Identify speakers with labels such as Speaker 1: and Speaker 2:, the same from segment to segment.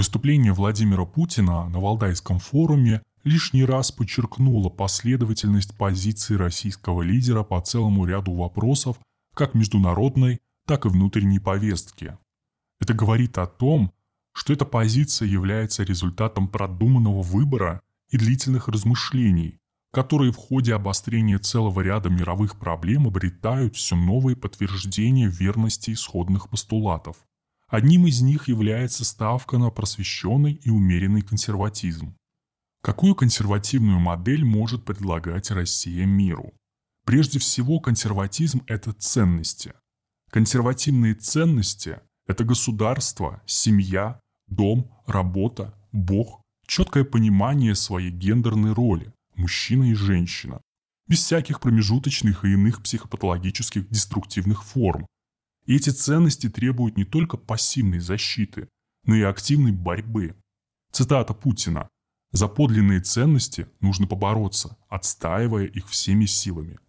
Speaker 1: Выступление Владимира Путина на Валдайском форуме лишний раз подчеркнуло последовательность позиции российского лидера по целому ряду вопросов как международной, так и внутренней повестки. Это говорит о том, что эта позиция является результатом продуманного выбора и длительных размышлений, которые в ходе обострения целого ряда мировых проблем обретают все новые подтверждения верности исходных постулатов. Одним из них является ставка на просвещенный и умеренный консерватизм. Какую консервативную модель может предлагать Россия миру? Прежде всего, консерватизм – это ценности. Консервативные ценности – это государство, семья, дом, работа, Бог, четкое понимание своей гендерной роли – мужчина и женщина, без всяких промежуточных и иных психопатологических деструктивных форм. И эти ценности требуют не только пассивной защиты, но и активной борьбы. Цитата Путина – за подлинные ценности нужно побороться, отстаивая их всеми силами.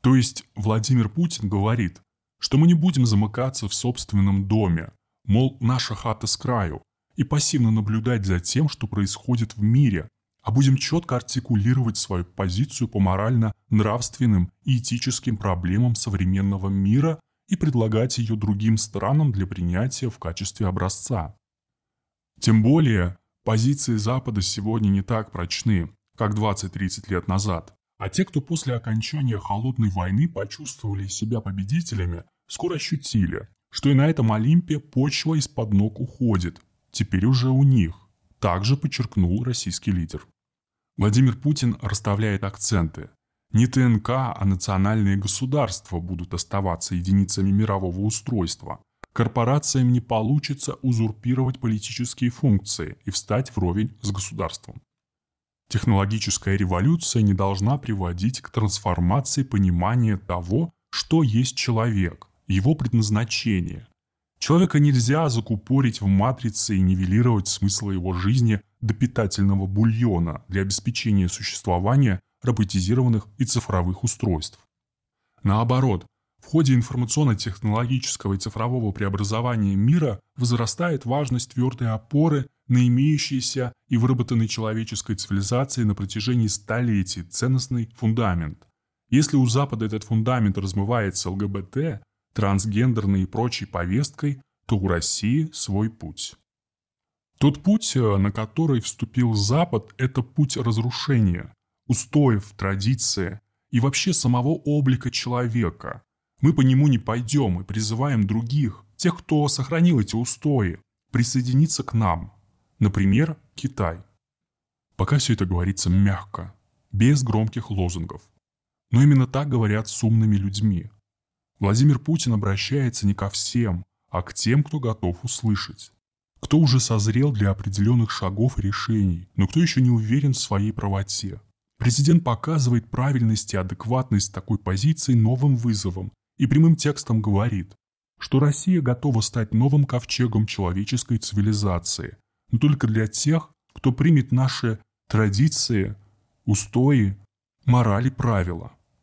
Speaker 1: То есть Владимир Путин говорит, что мы не будем замыкаться в собственном доме, мол, наша хата с краю, и пассивно наблюдать за тем, что происходит в мире, а будем четко артикулировать свою позицию по морально-нравственным и этическим проблемам современного мира и предлагать ее другим странам для принятия в качестве образца. Тем более, Позиции Запада сегодня не так прочны, как 20-30 лет назад. А те, кто после окончания Холодной войны почувствовали себя победителями, скоро ощутили, что и на этом Олимпе почва из-под ног уходит. Теперь уже у них. Также подчеркнул российский лидер. Владимир Путин расставляет акценты. Не ТНК, а национальные государства будут оставаться единицами мирового устройства, корпорациям не получится узурпировать политические функции и встать вровень с государством. Технологическая революция не должна приводить к трансформации понимания того, что есть человек, его предназначение. Человека нельзя закупорить в матрице и нивелировать смысл его жизни до питательного бульона для обеспечения существования роботизированных и цифровых устройств. Наоборот, в ходе информационно-технологического и цифрового преобразования мира возрастает важность твердой опоры на имеющийся и выработанный человеческой цивилизацией на протяжении столетий ценностный фундамент. Если у Запада этот фундамент размывается ЛГБТ, трансгендерной и прочей повесткой, то у России свой путь. Тот путь, э, на который вступил Запад, это путь разрушения, устоев, традиции и вообще самого облика человека, мы по нему не пойдем и призываем других, тех, кто сохранил эти устои, присоединиться к нам. Например, Китай. Пока все это говорится мягко, без громких лозунгов. Но именно так говорят с умными людьми. Владимир Путин обращается не ко всем, а к тем, кто готов услышать. Кто уже созрел для определенных шагов и решений, но кто еще не уверен в своей правоте. Президент показывает правильность и адекватность такой позиции новым вызовом и прямым текстом говорит, что Россия готова стать новым ковчегом человеческой цивилизации, но только для тех, кто примет наши традиции, устои, морали, правила.